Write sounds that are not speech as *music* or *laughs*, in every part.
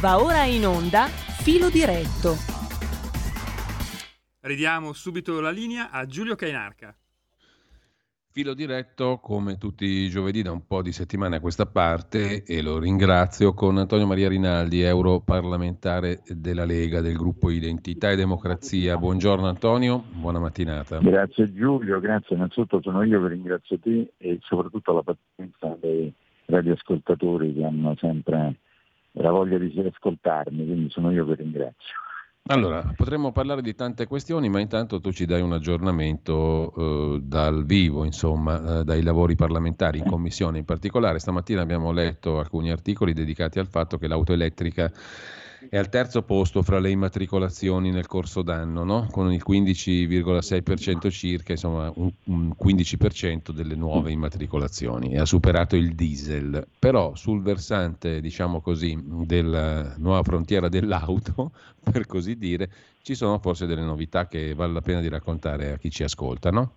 Va ora in onda Filo diretto. Ridiamo subito la linea a Giulio Cainarca. Filo diretto come tutti i giovedì da un po' di settimane a questa parte e lo ringrazio con Antonio Maria Rinaldi, europarlamentare della Lega del gruppo Identità e Democrazia. Buongiorno Antonio, buona mattinata. Grazie Giulio, grazie innanzitutto sono io che ringrazio te e soprattutto la pazienza dei radioascoltatori che hanno sempre la voglia di ascoltarmi, quindi sono io che ringrazio. Allora, potremmo parlare di tante questioni, ma intanto tu ci dai un aggiornamento eh, dal vivo, insomma, eh, dai lavori parlamentari in commissione. In particolare, stamattina abbiamo letto alcuni articoli dedicati al fatto che l'auto elettrica è al terzo posto fra le immatricolazioni nel corso d'anno, no? con il 15,6% circa, insomma un, un 15% delle nuove immatricolazioni e ha superato il diesel. Però sul versante, diciamo così, della nuova frontiera dell'auto, *laughs* per così dire, ci sono forse delle novità che vale la pena di raccontare a chi ci ascolta, no?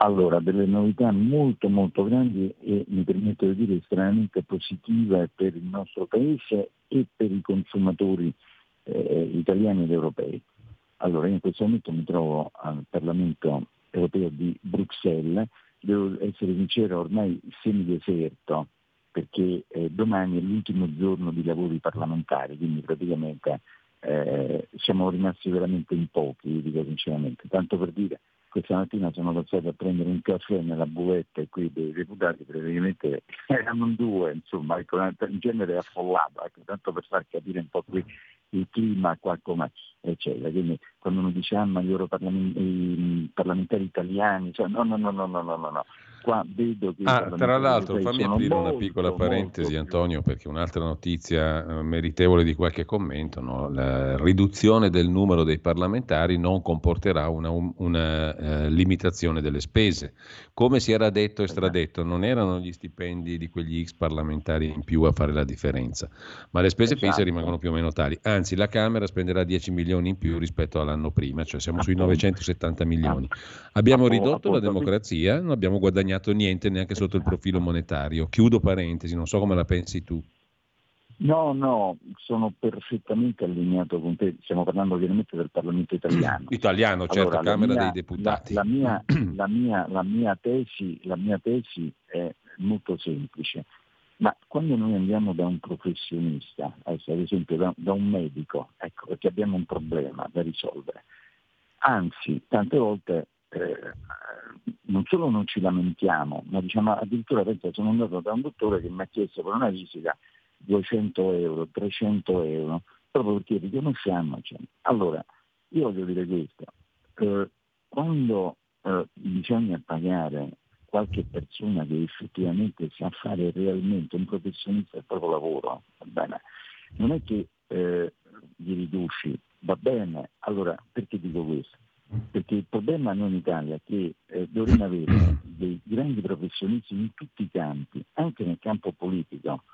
Allora, delle novità molto molto grandi e mi permetto di dire estremamente positive per il nostro Paese e per i consumatori eh, italiani ed europei. Allora, in questo momento mi trovo al Parlamento europeo di Bruxelles, devo essere sincero, ormai semideserto, perché eh, domani è l'ultimo giorno di lavori parlamentari, quindi praticamente eh, siamo rimasti veramente in pochi, dico sinceramente. Tanto per dire, questa mattina sono passato a prendere un caffè nella buvetta qui dei deputati, praticamente *laughs* erano due, insomma, ecco, in genere affollato, ecco, tanto per far capire un po' qui il clima qua come eccetera. Quindi quando uno dice ah ma gli parlamentari italiani, cioè no no no no no no no, qua vedo che... Ah, tra l'altro fammi aprire molto, una piccola parentesi. Antonio perché un'altra notizia eh, meritevole di qualche commento, no? la riduzione del numero dei parlamentari non comporterà una, una uh, limitazione delle spese. Come si era detto e esatto. stradetto, non erano gli stipendi di quegli X parlamentari in più a fare la differenza, ma le spese esatto. rimangono più o meno tali. Anzi, la Camera spenderà 10 milioni in più rispetto all'anno prima, cioè siamo sui 970 milioni. Abbiamo ridotto la democrazia, non abbiamo guadagnato guadagnato niente neanche sotto il profilo monetario. Chiudo parentesi, non so come la pensi tu. No, no, sono perfettamente allineato con te, stiamo parlando ovviamente del Parlamento italiano. *clears throat* Italiano, certo, allora, Camera mia, dei Deputati. La, la, mia, *clears throat* la, mia, la, mia tesi, la mia tesi è molto semplice, ma quando noi andiamo da un professionista, ad esempio da, da un medico, ecco, perché abbiamo un problema da risolvere, anzi, tante volte eh, non solo non ci lamentiamo, ma diciamo addirittura penso, sono andato da un dottore che mi ha chiesto per una visita 200 euro, 300 euro, proprio perché riconosciamoci. Allora, io voglio dire questo, eh, quando eh, bisogna pagare qualche persona che effettivamente sa fare realmente un professionista del proprio lavoro, non è che eh, gli riduci, va bene, allora perché dico questo? Perché il problema noi in Italia è che eh, dovremmo avere *coughs* dei grandi professionisti in tutti i campi, anche nel campo politico,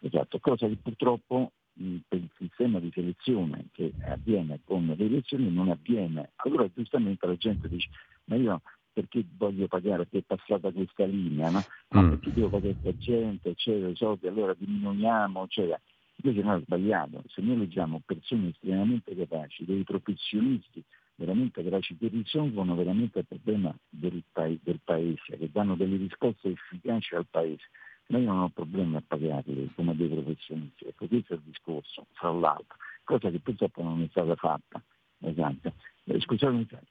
esatto, cosa che purtroppo mh, per il sistema di selezione che avviene con le elezioni non avviene. Allora giustamente la gente dice, ma io perché voglio pagare, perché è passata questa linea, no? ma mm. perché devo pagare questa gente, eccetera, i soldi, allora diminuiamo, eccetera. Invece noi abbiamo sbagliato, se noi leggiamo persone estremamente capaci, dei professionisti, veramente capaci che risolvono veramente il problema del, pa- del, paese, che danno delle risposte efficaci al paese. Io non ho problemi a pagarli come dei professionisti. Ecco, questo è il discorso, fra l'altro, cosa che purtroppo non è stata fatta. Esatto. Eh, scusate,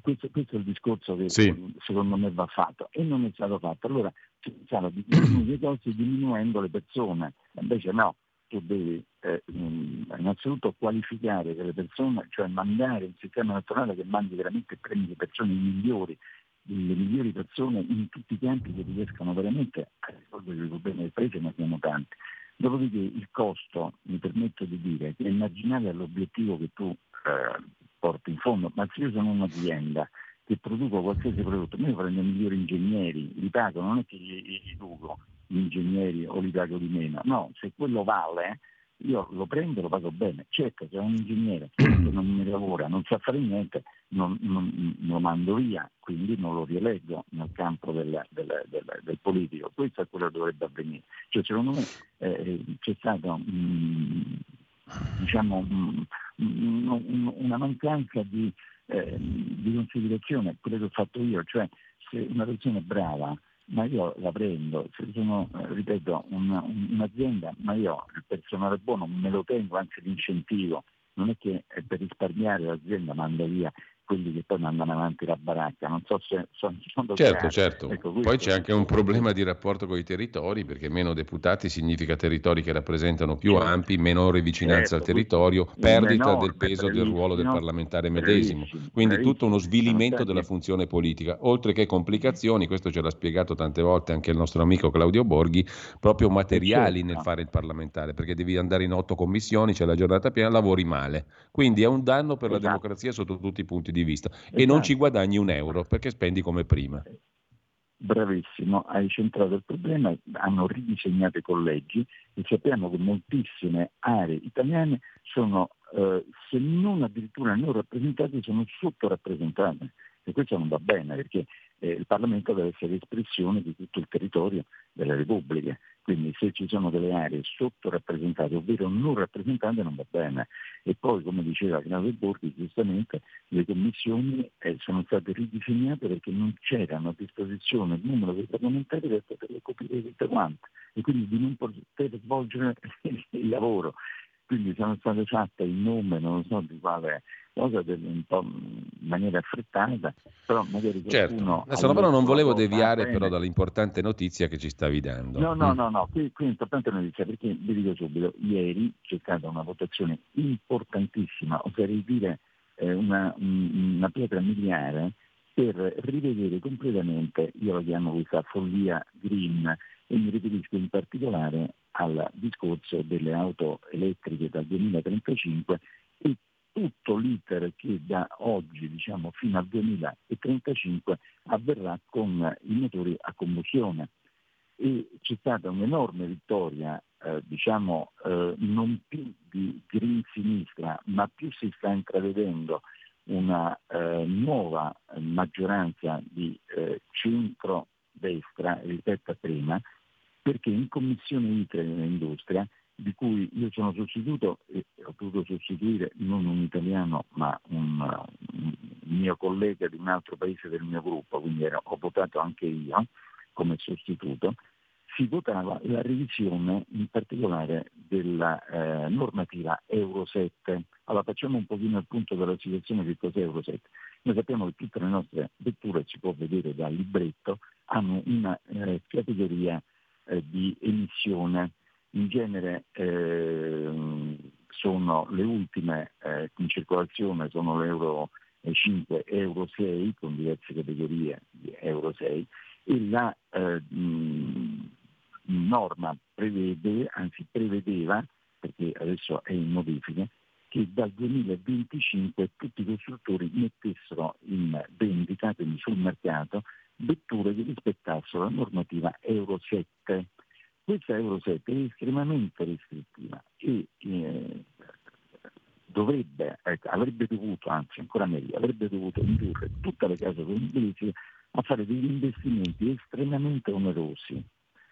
questo, questo, è il discorso che sì. secondo me va fatto e non è stato fatto. Allora si pensava di diminuire i costi diminuendo le persone, invece no, tu devi eh, innanzitutto qualificare delle persone, cioè mandare un sistema nazionale che mandi veramente e prendi le persone migliori, le migliori persone in tutti i campi che riescano veramente a risolvere i problemi del paese, ma siamo tanti. Dopodiché il costo, mi permetto di dire, è immaginare all'obiettivo che tu eh, porti in fondo, ma se io sono un'azienda che produco qualsiasi prodotto, io prendo i migliori ingegneri, li pago, non è che li, li riduco, gli ingegneri o li pago di meno. No, se quello vale, io lo prendo e lo pago bene. Certo, se un ingegnere che *clears throat* non mi lavora, non sa fare niente, non, non, lo mando via, quindi non lo rieleggo nel campo del, del, del, del politico. Questo è quello che dovrebbe avvenire. Cioè, secondo me eh, c'è stata mm, diciamo, mm, una mancanza di, eh, di considerazione, quello che ho fatto io, cioè se una persona è brava ma io la prendo, se sono, eh, ripeto, una, un'azienda, ma io il personale buono me lo tengo, anzi l'incentivo, non è che per risparmiare l'azienda manda via quelli che poi mandano avanti la baracca. Non so se sono, sono Certo, certo. Ecco, poi c'è anche un problema di rapporto con i territori, perché meno deputati significa territori che rappresentano più certo. ampi, minore vicinanza certo. al territorio, perdita del peso del ruolo del parlamentare medesimo. Quindi tutto uno svilimento della funzione politica, oltre che complicazioni, questo ce l'ha spiegato tante volte anche il nostro amico Claudio Borghi, proprio materiali certo. nel fare il parlamentare, perché devi andare in otto commissioni, c'è la giornata piena, lavori male. Quindi è un danno per esatto. la democrazia sotto tutti i punti di di vista esatto. e non ci esatto. guadagni un euro perché spendi come prima. Bravissimo, hai centrato il problema, hanno ridisegnato i collegi e sappiamo che moltissime aree italiane sono, eh, se non addirittura non rappresentate, sono sottorappresentate e questo non va bene perché eh, il Parlamento deve essere espressione di tutto il territorio della Repubblica quindi se ci sono delle aree sottorappresentate, ovvero non rappresentate, non va bene. E poi, come diceva Claudio Borghi, giustamente le commissioni eh, sono state ridisegnate perché non c'erano a disposizione il numero dei parlamentari per poterle coprire tutte quante. E quindi di non poter svolgere *laughs* il lavoro quindi sono state fatte in nome, non so di quale cosa, un po' in maniera affrettata, però magari certo. Adesso però non volevo deviare però dall'importante notizia che ci stavi dando. No, no, mm. no, no, qui, qui è importante notizia perché vi dico subito, ieri c'è stata una votazione importantissima, oserei dire eh, una, una pietra miliare per rivedere completamente, io la chiamo questa follia green, e mi riferisco in particolare al discorso delle auto elettriche dal 2035 e tutto l'iter che da oggi diciamo, fino al 2035 avverrà con i motori a combustione. E c'è stata un'enorme vittoria, eh, diciamo eh, non più di green sinistra, ma più si sta intravedendo una eh, nuova maggioranza di eh, centro-destra rispetto a prima, perché in commissione ITRE nell'industria, di cui io sono sostituto e ho potuto sostituire non un italiano ma un, un mio collega di un altro paese del mio gruppo, quindi ero, ho votato anche io come sostituto, si votava la revisione in particolare della eh, normativa Euro 7. Allora facciamo un pochino il punto della situazione che cos'è Euro 7. Noi sappiamo che tutte le nostre vetture, si può vedere dal libretto, hanno una eh, categoria eh, di emissione. In genere eh, sono le ultime eh, in circolazione, sono l'Euro 5 e Euro 6 con diverse categorie di Euro 6 e la mh, norma prevede, anzi prevedeva, perché adesso è in modifica, che dal 2025 tutti i costruttori mettessero in vendita, quindi sul mercato, vetture che rispettassero la normativa Euro 7. Questa Euro 7 è estremamente restrittiva e eh, dovrebbe, ecco, avrebbe dovuto, anzi ancora meglio, avrebbe dovuto indurre tutte le case automobilistiche a fare degli investimenti estremamente onerosi.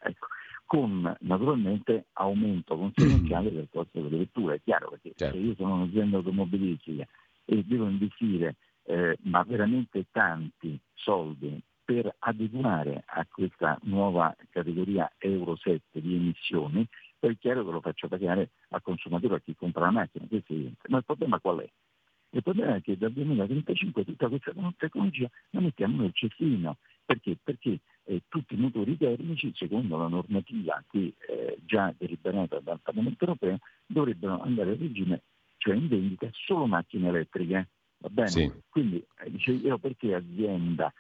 Ecco, con naturalmente aumento conseguenziale del costo delle vetture. È chiaro perché certo. se io sono un'azienda automobilistica e devo investire eh, ma veramente tanti soldi per adeguare a questa nuova categoria Euro 7 di emissioni, poi è chiaro che lo faccio pagare al consumatore, a chi compra la macchina, questo è evidente. Ma il problema qual è? Il problema è che dal 2035 tutta questa tecnologia la mettiamo nel cestino. Perché? Perché eh, tutti i motori termici, secondo la normativa che eh, già deliberata dal Parlamento europeo, dovrebbero andare a regime, cioè in vendita, solo macchine elettriche. Va bene? Sì. Quindi eh, dice io perché azienda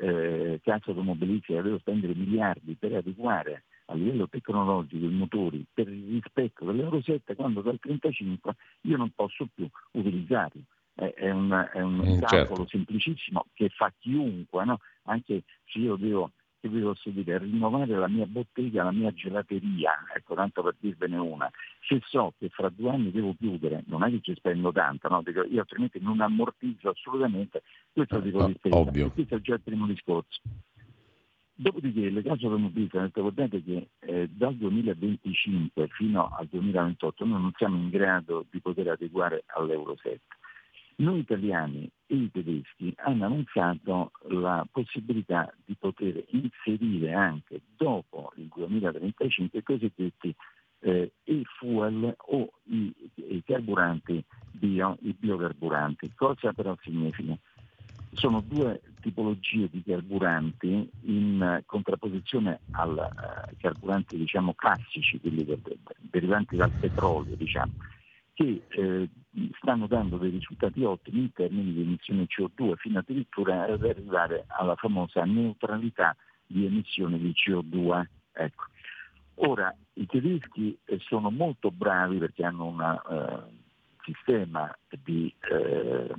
eh, casa automobilistica devo spendere miliardi per adeguare a livello tecnologico i motori per il rispetto dell'Euro 7 quando dal 35 io non posso più utilizzarli. È, è un, è un eh, calcolo certo. semplicissimo che fa chiunque, no? anche se io devo che vi posso dire, rinnovare la mia bottega, la mia gelateria, ecco, tanto per dirvene una. Se so che fra due anni devo chiudere, non è che ci spendo tanto, no? Dico, io altrimenti non ammortizzo assolutamente questo tipo di spesa. Ovvio. Questo è già il primo discorso. Dopodiché le case automobilistiche, guardate che eh, dal 2025 fino al 2028 noi non siamo in grado di poter adeguare all'Euro 7 noi italiani e i tedeschi hanno annunciato la possibilità di poter inserire anche dopo il 2035 i cosiddetti eh, e-fuel o i, i carburanti bio, i biocarburanti. Cosa però significa? Sono due tipologie di carburanti in contrapposizione ai uh, carburanti diciamo, classici, quelli derivanti dal petrolio. Diciamo che eh, stanno dando dei risultati ottimi in termini di emissione CO2, fino addirittura ad arrivare alla famosa neutralità di emissione di CO2. Ecco. Ora, i tedeschi eh, sono molto bravi perché hanno un uh, sistema di, uh,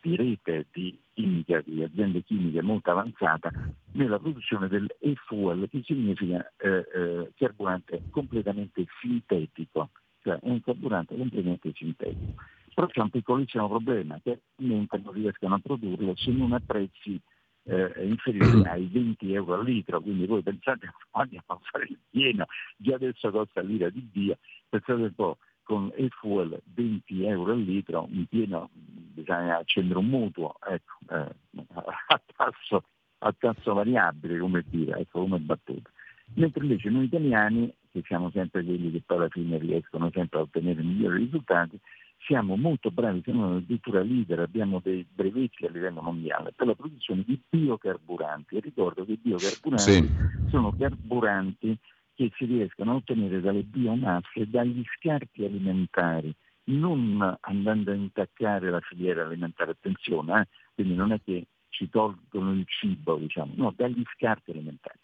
di, rete di chimica, di aziende chimiche molto avanzata nella produzione del e-fuel, che significa uh, carburante completamente sintetico cioè è un carburante completamente sintetico. Però c'è un piccolissimo problema, che attualmente non riescono a produrlo se non a prezzi eh, inferiori ai 20 euro al litro, quindi voi pensate *laughs* andiamo a fare il pieno, già adesso costa l'ira di Dio, pensate un po', con il fuel 20 euro al litro, un pieno bisogna accendere un mutuo, ecco, eh, *laughs* a, tasso, a, tasso, variabile come dire, ecco come battuta. Mentre invece noi italiani che siamo sempre quelli che poi alla fine riescono sempre a ottenere migliori risultati, siamo molto bravi, siamo addirittura leader, abbiamo dei brevetti a livello mondiale per la produzione di biocarburanti. E ricordo che i biocarburanti sì. sono carburanti che si riescono a ottenere dalle biomasse, dagli scarti alimentari, non andando a intaccare la filiera alimentare. Attenzione, eh? quindi non è che ci tolgono il cibo, diciamo, no, dagli scarti alimentari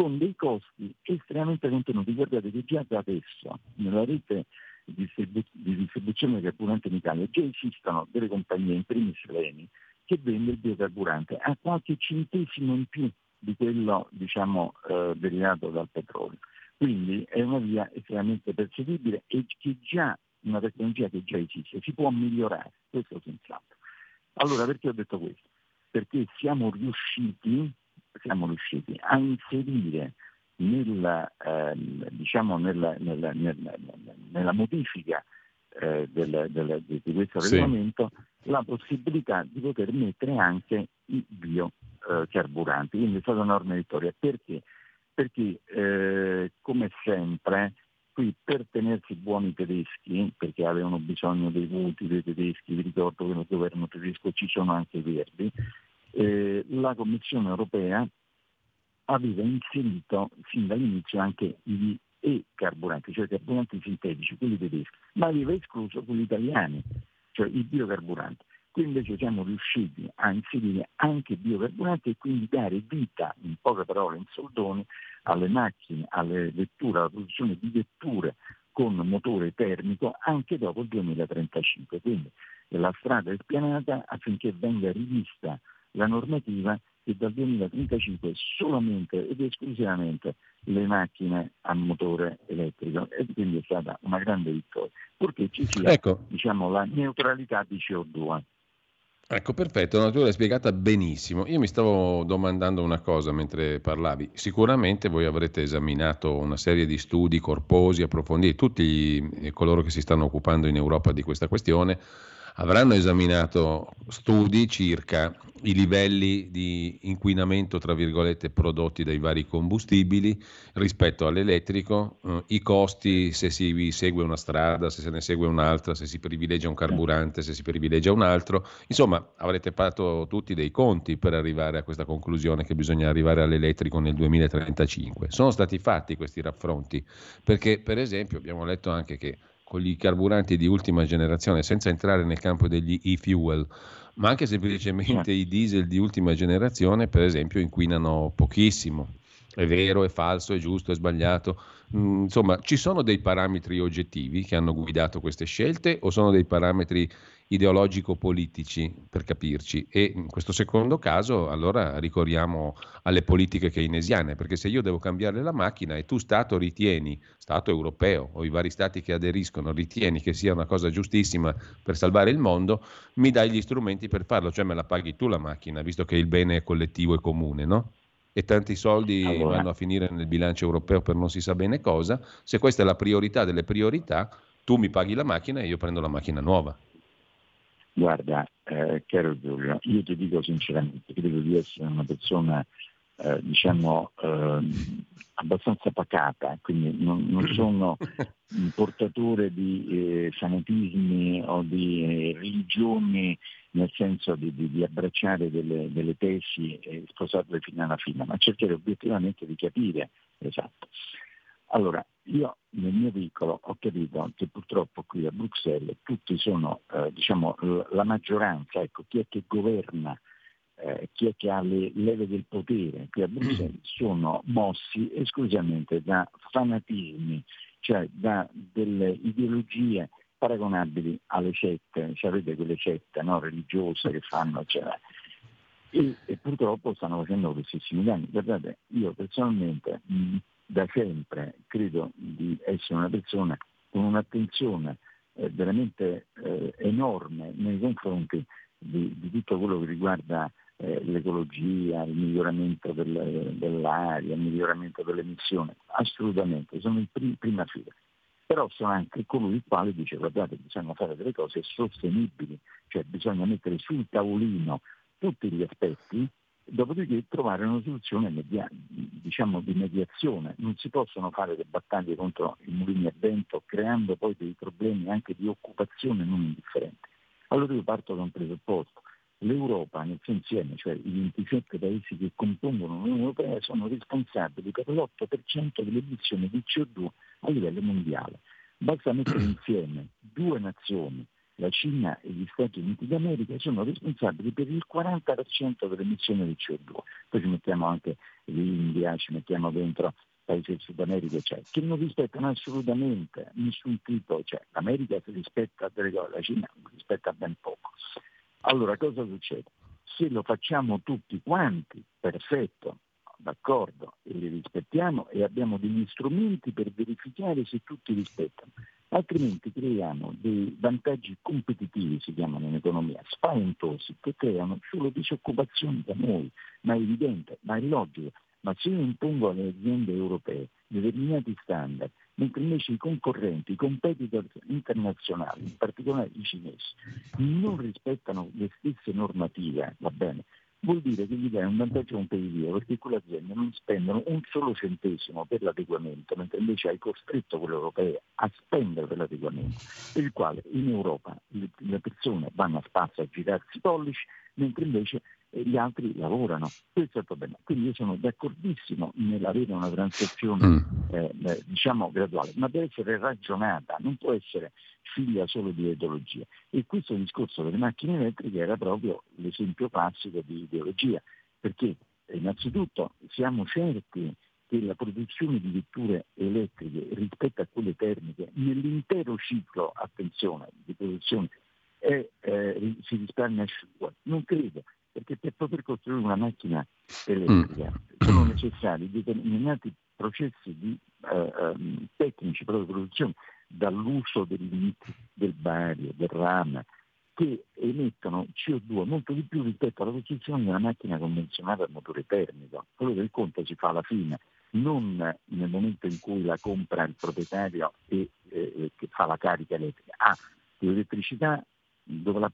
con dei costi estremamente contenuti. Guardate che già da adesso nella rete di, distribu- di distribuzione di carburante in Italia già esistono delle compagnie, in primis Leni, che vende il biocarburante a qualche centesimo in più di quello diciamo, eh, derivato dal petrolio. Quindi è una via estremamente percepibile e che già una tecnologia che già esiste, si può migliorare, questo senz'altro. Allora perché ho detto questo? Perché siamo riusciti siamo riusciti a inserire nella, eh, diciamo nella, nella, nella modifica eh, del, del, di questo sì. regolamento la possibilità di poter mettere anche i biocarburanti. Quindi è stata una norma vittoria. Perché? Perché eh, come sempre qui per tenersi buoni tedeschi, perché avevano bisogno dei voti dei tedeschi, vi ricordo che nel governo tedesco ci sono anche i verdi, la Commissione europea aveva inserito fin dall'inizio anche gli e-carburanti, cioè i carburanti sintetici, quelli tedeschi, ma aveva escluso quelli italiani, cioè i biocarburanti. Qui invece siamo riusciti a inserire anche biocarburanti e quindi dare vita, in poche parole, in soldoni, alle macchine, alle vetture, alla produzione di vetture con motore termico anche dopo il 2035. Quindi la strada è spianata affinché venga rivista la normativa che dal 2035 solamente ed esclusivamente le macchine a motore elettrico e quindi è stata una grande vittoria, purché ci sia ecco. diciamo, la neutralità di CO2. Ecco, perfetto, tu l'hai spiegata benissimo. Io mi stavo domandando una cosa mentre parlavi. Sicuramente voi avrete esaminato una serie di studi corposi, approfonditi, tutti coloro che si stanno occupando in Europa di questa questione avranno esaminato studi circa i livelli di inquinamento, tra virgolette, prodotti dai vari combustibili rispetto all'elettrico, eh, i costi se si segue una strada, se se ne segue un'altra, se si privilegia un carburante, se si privilegia un altro. Insomma, avrete fatto tutti dei conti per arrivare a questa conclusione che bisogna arrivare all'elettrico nel 2035. Sono stati fatti questi raffronti perché, per esempio, abbiamo letto anche che con gli carburanti di ultima generazione, senza entrare nel campo degli e-fuel, ma anche semplicemente i diesel di ultima generazione, per esempio, inquinano pochissimo. è vero, è falso, è giusto, è sbagliato. Mm, insomma, ci sono dei parametri oggettivi che hanno guidato queste scelte o sono dei parametri ideologico-politici, per capirci? E in questo secondo caso, allora ricorriamo alle politiche keynesiane, perché se io devo cambiare la macchina e tu Stato ritieni, Stato europeo o i vari Stati che aderiscono, ritieni che sia una cosa giustissima per salvare il mondo, mi dai gli strumenti per farlo, cioè me la paghi tu la macchina, visto che il bene è collettivo e comune, no? e tanti soldi allora. vanno a finire nel bilancio europeo per non si sa bene cosa, se questa è la priorità delle priorità, tu mi paghi la macchina e io prendo la macchina nuova. Guarda, eh, caro Giulio, io ti dico sinceramente, credo di essere una persona eh, diciamo eh, abbastanza pacata, quindi non, non *laughs* sono un portatore di eh, fanatismi o di religioni nel senso di, di, di abbracciare delle, delle, tesi e sposarle fino alla fine, ma cercare obiettivamente di capire esatto. Allora, io nel mio piccolo ho capito che purtroppo qui a Bruxelles tutti sono, eh, diciamo, la maggioranza, ecco, chi è che governa eh, chi è che ha le leve del potere qui a Bruxelles mm. sono mossi esclusivamente da fanatismi, cioè da delle ideologie paragonabili alle sette, cioè avete quelle sette no, religiose che fanno, cioè, e, e, purtroppo stanno facendo grossissimi danni. Guardate, io personalmente mh, da sempre credo di essere una persona con un'attenzione eh, veramente eh, enorme nei confronti di, di, tutto quello che riguarda eh, l'ecologia, il miglioramento del, dell'aria, il miglioramento delle emissioni, assolutamente, sono in prim- prima fila. Però sono anche colui il quale dice guardate bisogna fare delle cose sostenibili, cioè bisogna mettere sul tavolino tutti gli aspetti, dopodiché trovare una soluzione media- diciamo di mediazione. Non si possono fare le battaglie contro i mulini a vento creando poi dei problemi anche di occupazione non indifferenti. Allora io parto da un presupposto l'Europa nel suo insieme, cioè i 27 paesi che compongono l'Unione Europea, sono responsabili per l'8% delle emissioni di CO2 a livello mondiale. Basta mettere *clears throat* insieme due nazioni, la Cina e gli Stati Uniti d'America, sono responsabili per il 40% delle emissioni di CO2. Poi ci mettiamo anche l'India, ci mettiamo dentro paesi del Sud America, eccetera, che non rispettano assolutamente nessun tipo, cioè l'America si rispetta delle cose, la Cina rispetta ben poco. Allora cosa succede? Se lo facciamo tutti quanti, perfetto, d'accordo, e li rispettiamo e abbiamo degli strumenti per verificare se tutti rispettano, altrimenti creiamo dei vantaggi competitivi, si chiamano in economia, spaventosi, che creano solo disoccupazione da noi, ma è evidente, ma è logico. Ma se io impongo alle aziende europee determinati standard mentre invece i concorrenti, i competitor internazionali, in particolare i cinesi, non rispettano le stesse normative, va bene, vuol dire che gli dai un vantaggio competitivo perché quelle aziende non spendono un solo centesimo per l'adeguamento, mentre invece hai costretto quelle europee a spendere per l'adeguamento, per il quale in Europa le, persone vanno a spasso a girarsi i pollici, mentre invece e gli altri lavorano. Questo è il problema. Quindi io sono d'accordissimo nell'avere una transizione mm. eh, eh, diciamo graduale, ma deve essere ragionata, non può essere figlia solo di ideologia. E questo discorso delle macchine elettriche era proprio l'esempio classico di ideologia, perché innanzitutto siamo certi che la produzione di vetture elettriche rispetto a quelle termiche nell'intero ciclo, attenzione, di produzione è, eh, si risparmia asciugua. Non credo perché per poter costruire una macchina elettrica mm. sono necessari determinati processi di, eh, um, tecnici proprio di produzione, dall'uso del, del bario, del rame, che emettono CO2 molto di più rispetto alla costruzione di una macchina convenzionale a motore termico. Quello del conto si fa alla fine, non nel momento in cui la compra il proprietario e eh, che fa la carica elettrica. Ha l'elettricità la,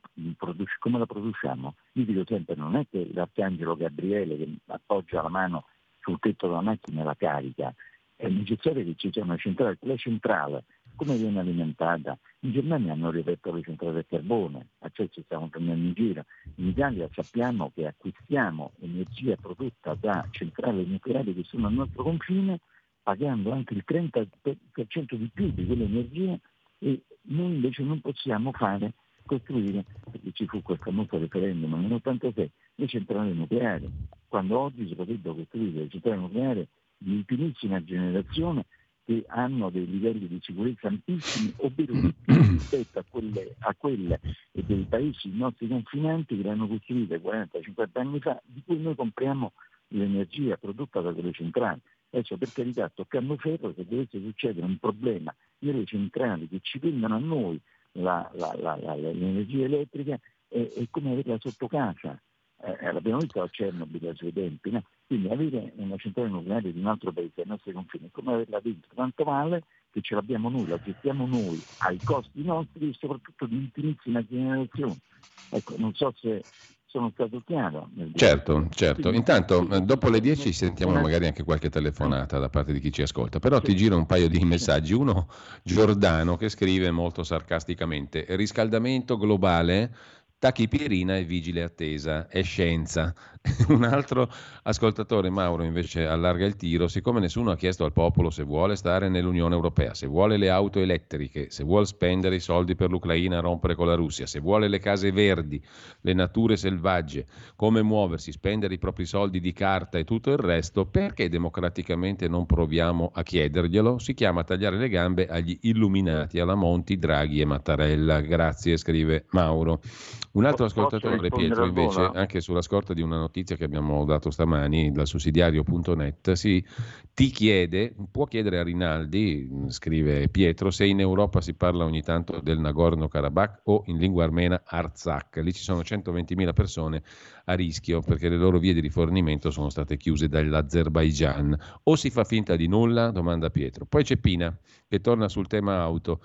come la produciamo? Io dico sempre, non è che l'arcangelo Gabriele che appoggia la mano sul tetto della macchina e la carica, è necessario che ci sia una centrale. La centrale, come viene alimentata? In Germania hanno riaperto le centrali del carbone, a ciò ci stiamo prendendo in giro. In Italia sappiamo che acquistiamo energia prodotta da centrali nucleari che sono al nostro confine, pagando anche il 30% di più di quell'energia e noi invece non possiamo fare costruire, perché ci fu quel famoso referendum nel 1986, le centrali nucleari. Quando oggi si potrebbero costruire le centrali nucleari di ultimissima generazione che hanno dei livelli di sicurezza altissimi, ovvero *clears throat* rispetto a quelle, a quelle dei paesi nostri confinanti che le hanno costruite 40-50 anni fa, di cui noi compriamo l'energia prodotta da quelle centrali. Adesso per carità toccando ferro, se dovesse succedere un problema nelle centrali che ci vendono a noi l'energia elettrica, è, è come averla sotto casa eh, eh, l'abbiamo visto a Chernobyl ai suoi tempi, no? quindi avere una centrale nucleare di un altro paese ai nostri confini è come averla dentro, tanto vale che ce l'abbiamo noi, la gestiamo noi ai costi nostri e soprattutto di ultimissima generazione. Ecco, non so se sono stato chiaro. Certo, certo. Intanto, sì, dopo le 10 sentiamo magari anche qualche telefonata da parte di chi ci ascolta, però ti giro un paio di messaggi. Uno, Giordano, che scrive molto sarcasticamente, riscaldamento globale tachipirina e vigile attesa, è scienza. *laughs* Un altro ascoltatore, Mauro, invece allarga il tiro, siccome nessuno ha chiesto al popolo se vuole stare nell'Unione Europea, se vuole le auto elettriche, se vuole spendere i soldi per l'Ucraina a rompere con la Russia, se vuole le case verdi, le nature selvagge, come muoversi, spendere i propri soldi di carta e tutto il resto, perché democraticamente non proviamo a chiederglielo? Si chiama tagliare le gambe agli illuminati, alla Monti, Draghi e Mattarella. Grazie, scrive Mauro. Un altro ascoltatore, Pietro, invece, anche sulla scorta di una notizia che abbiamo dato stamani dal sussidiario.net, si, ti chiede, può chiedere a Rinaldi, scrive Pietro, se in Europa si parla ogni tanto del Nagorno-Karabakh o in lingua armena Artsakh. Lì ci sono 120.000 persone a rischio perché le loro vie di rifornimento sono state chiuse dall'Azerbaigian. O si fa finta di nulla? Domanda Pietro. Poi c'è Pina che torna sul tema auto.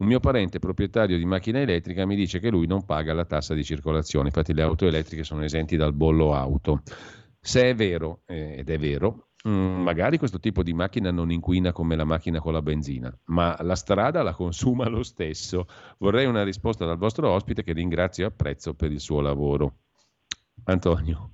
Un mio parente proprietario di macchina elettrica mi dice che lui non paga la tassa di circolazione, infatti le auto elettriche sono esenti dal bollo auto. Se è vero, eh, ed è vero, mh, mm, magari questo tipo di macchina non inquina come la macchina con la benzina, ma la strada la consuma lo stesso. Vorrei una risposta dal vostro ospite che ringrazio e apprezzo per il suo lavoro. Antonio.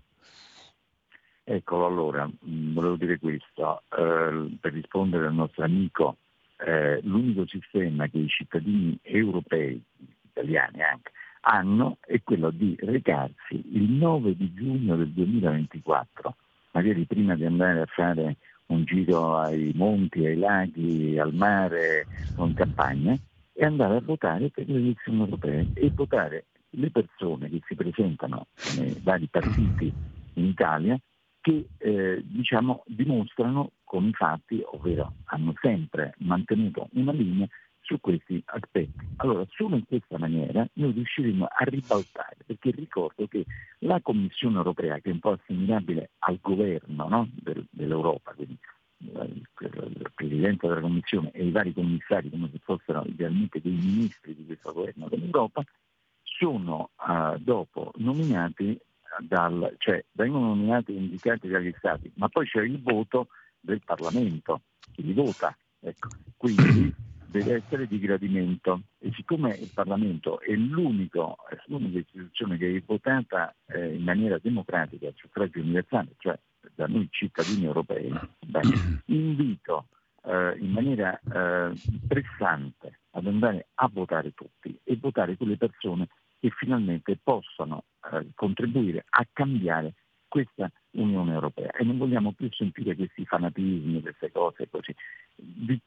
Eccolo allora, mm, volevo dire questo, eh, per rispondere al nostro amico eh, l'unico sistema che i cittadini europei, italiani anche, hanno è quello di recarsi il 9 di giugno del 2024, magari prima di andare a fare un giro ai monti, ai laghi, al mare o in campagna, e andare a votare per le elezioni europee e votare le persone che si presentano nei vari partiti in Italia che eh, diciamo, dimostrano con i fatti, ovvero hanno sempre mantenuto una linea su questi aspetti. Allora, solo in questa maniera noi riusciremo a ribaltare, perché ricordo che la Commissione europea, che è un po' assimilabile al governo no? Del, dell'Europa, quindi eh, il Presidente della Commissione e i vari commissari come se fossero idealmente dei ministri di questo governo dell'Europa, sono uh, dopo nominati dal, cioè vengono nominati e indicati dagli Stati, ma poi c'è il voto del Parlamento, che li vota. Ecco. Quindi *clears throat* deve essere di gradimento e siccome il Parlamento è, l'unica istituzione che è votata eh, in maniera democratica, a suffragio universale, cioè da noi cittadini europei, beh, *clears throat* invito eh, in maniera eh, pressante ad andare a votare tutti e votare quelle persone che finalmente possano eh, contribuire a cambiare questa Unione Europea e non vogliamo più sentire questi fanatismi, queste cose così. Di,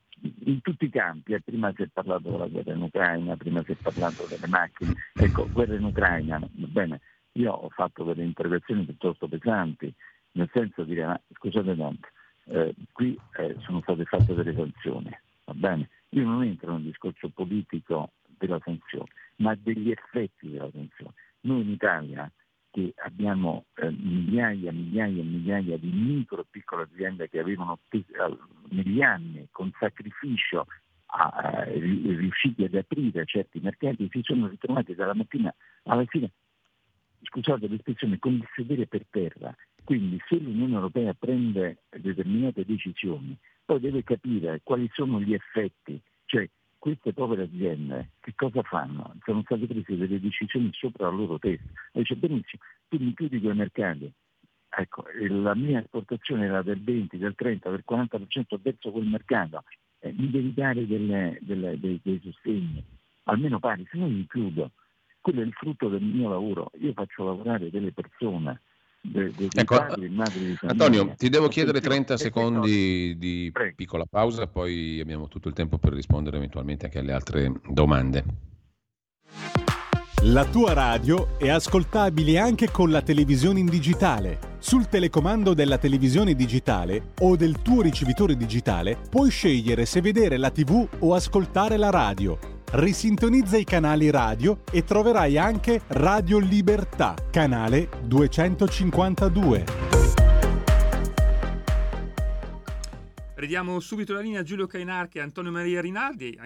in tutti i campi, eh, prima si è parlato della guerra in Ucraina, prima si è parlato delle macchine, ecco, guerra in Ucraina, bene, io ho fatto delle interrogazioni piuttosto pesanti, nel senso di dire, ma, scusate tanto, eh, qui eh, sono state fatte delle sanzioni, va bene? Io non entro nel discorso politico della sanzione, ma degli effetti della sanzione. Noi in Italia che abbiamo eh, migliaia, migliaia e migliaia di micro e piccole aziende che avevano negli anni con sacrificio a, eh, riusciti ad aprire certi mercati, si sono ritrovati dalla mattina alla fine, scusate l'espressione, con il sedere per terra. Quindi se l'Unione Europea prende determinate decisioni, poi deve capire quali sono gli effetti, cioè queste povere aziende che cosa fanno? Sono state prese delle decisioni sopra la loro testa. E dice benissimo, tu mi chiudi quei mercati. Ecco, la mia esportazione era del 20, del 30, del 40% verso quel mercato. Eh, mi devi dare delle, delle, dei, dei sostegni, almeno pari, se no mi chiudo. Quello è il frutto del mio lavoro. Io faccio lavorare delle persone De, de, ecco, padri, madri Antonio, ti devo chiedere 30 secondi di piccola pausa, poi abbiamo tutto il tempo per rispondere eventualmente anche alle altre domande. La tua radio è ascoltabile anche con la televisione in digitale. Sul telecomando della televisione digitale o del tuo ricevitore digitale puoi scegliere se vedere la TV o ascoltare la radio. Risintonizza i canali radio e troverai anche Radio Libertà, canale 252. Ridiamo subito la linea a Giulio Cainarchi e Antonio Maria Rinaldi,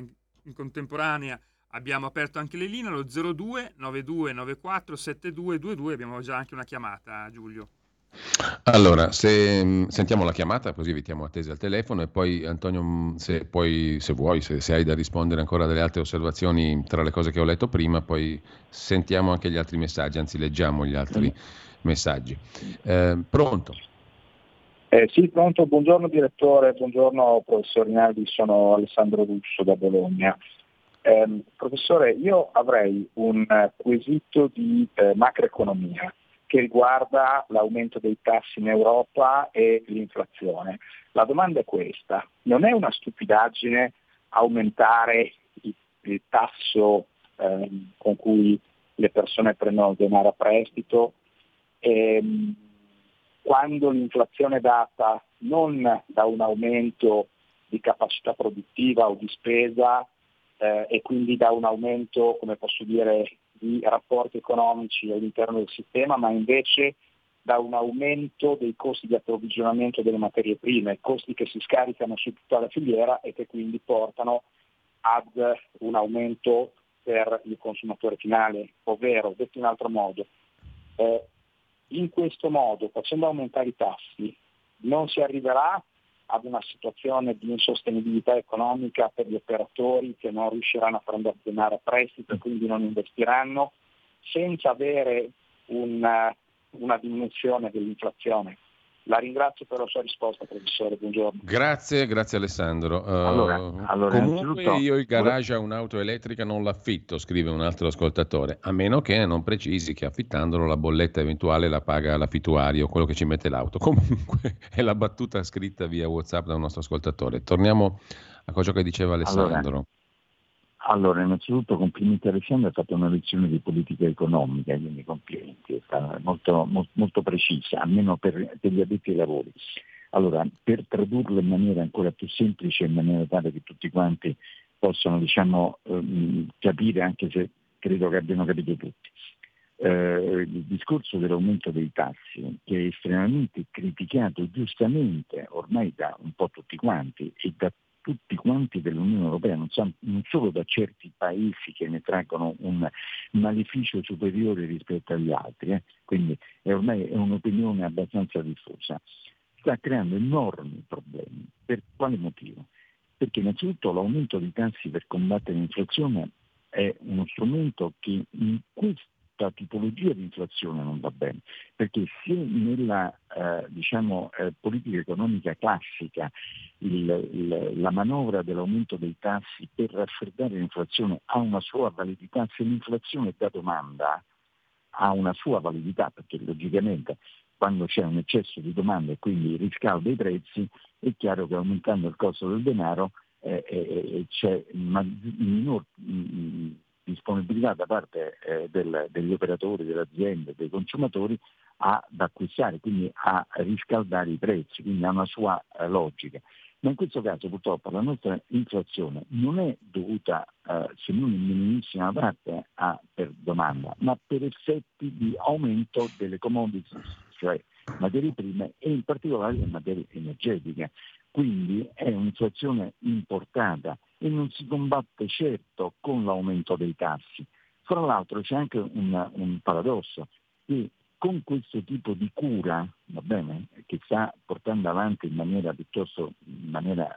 in contemporanea Abbiamo aperto anche le linee allo 02 92 94 7222, abbiamo già anche una chiamata, Giulio. Allora, se, mm, sentiamo la chiamata così evitiamo attese al telefono e poi Antonio, mm, se, poi, se vuoi, se, se, hai da rispondere ancora delle altre osservazioni tra le cose che ho letto prima, poi sentiamo anche gli altri messaggi, anzi leggiamo gli altri messaggi. Eh, pronto? Eh, sì, pronto, buongiorno direttore, buongiorno professor Rinaldi, sono Alessandro Russo da Bologna. Eh, professore, io avrei un quesito di eh, macroeconomia che riguarda l'aumento dei tassi in Europa e l'inflazione. La domanda è questa, non è una stupidaggine aumentare il, il tasso eh, con cui le persone prendono denaro a prestito ehm, quando l'inflazione è data non da un aumento di capacità produttiva o di spesa, eh, e quindi da un aumento, come posso dire, di rapporti economici all'interno del sistema, ma invece da un aumento dei costi di approvvigionamento delle materie prime, costi che si scaricano su tutta la filiera e che quindi portano ad un aumento per il consumatore finale, ovvero, detto in altro modo, eh, in questo modo, facendo aumentare i tassi, non si arriverà ad una situazione di insostenibilità economica per gli operatori che non riusciranno a prendere denaro a prestito e quindi non investiranno, senza avere una, una diminuzione dell'inflazione. La ringrazio per la sua risposta, professore. Buongiorno. Grazie, grazie Alessandro. Uh, allora, allora, comunque io il garage a un'auto elettrica non l'affitto, scrive un altro ascoltatore, a meno che non precisi che affittandolo la bolletta eventuale la paga l'affittuario, quello che ci mette l'auto. *laughs* Comunque è la battuta scritta via WhatsApp da un nostro ascoltatore. Torniamo a ciò che diceva Alessandro. Allora, allora, innanzitutto complimenti a Alessandro, ha fatto una lezione di politica economica, quindi complimenti, è stata molto, molto, precisa, almeno per, per, gli addetti ai lavori. Allora, per tradurlo in maniera ancora più semplice, in maniera tale che tutti quanti possano diciamo, ehm, capire, anche se credo che abbiano capito tutti. Eh, il discorso dell'aumento dei tassi, che è estremamente criticato giustamente ormai da un po' tutti quanti e da tutti quanti dell'Unione Europea, non, so, non, solo da certi paesi che ne traggono un maleficio superiore rispetto agli altri, eh? quindi è ormai è un'opinione abbastanza diffusa, sta creando enormi problemi. Per quale motivo? Perché innanzitutto l'aumento dei tassi per combattere l'inflazione è uno strumento che in questo questa tipologia di inflazione non va bene, perché se nella eh, diciamo, eh, politica economica classica il, il, la manovra dell'aumento dei tassi per raffreddare l'inflazione ha una sua validità, se l'inflazione da domanda ha una sua validità, perché logicamente quando c'è un eccesso di domanda e quindi riscalda i prezzi, è chiaro che aumentando il costo del denaro eh, eh, eh c'è minor disponibilità da parte eh, del, degli operatori, delle aziende, dei consumatori ad acquistare, quindi a riscaldare i prezzi, quindi ha una sua eh, logica. Ma in questo caso purtroppo la nostra inflazione non è dovuta, eh, se non in minimissima parte, a, per domanda, ma per effetti di aumento delle commodities, cioè materie prime e in particolare le materie energetiche. Quindi è un'inflazione importata e non si combatte certo con l'aumento dei tassi. Fra l'altro c'è anche un, un paradosso, che con questo tipo di cura, bene, che sta portando avanti in maniera piuttosto in maniera,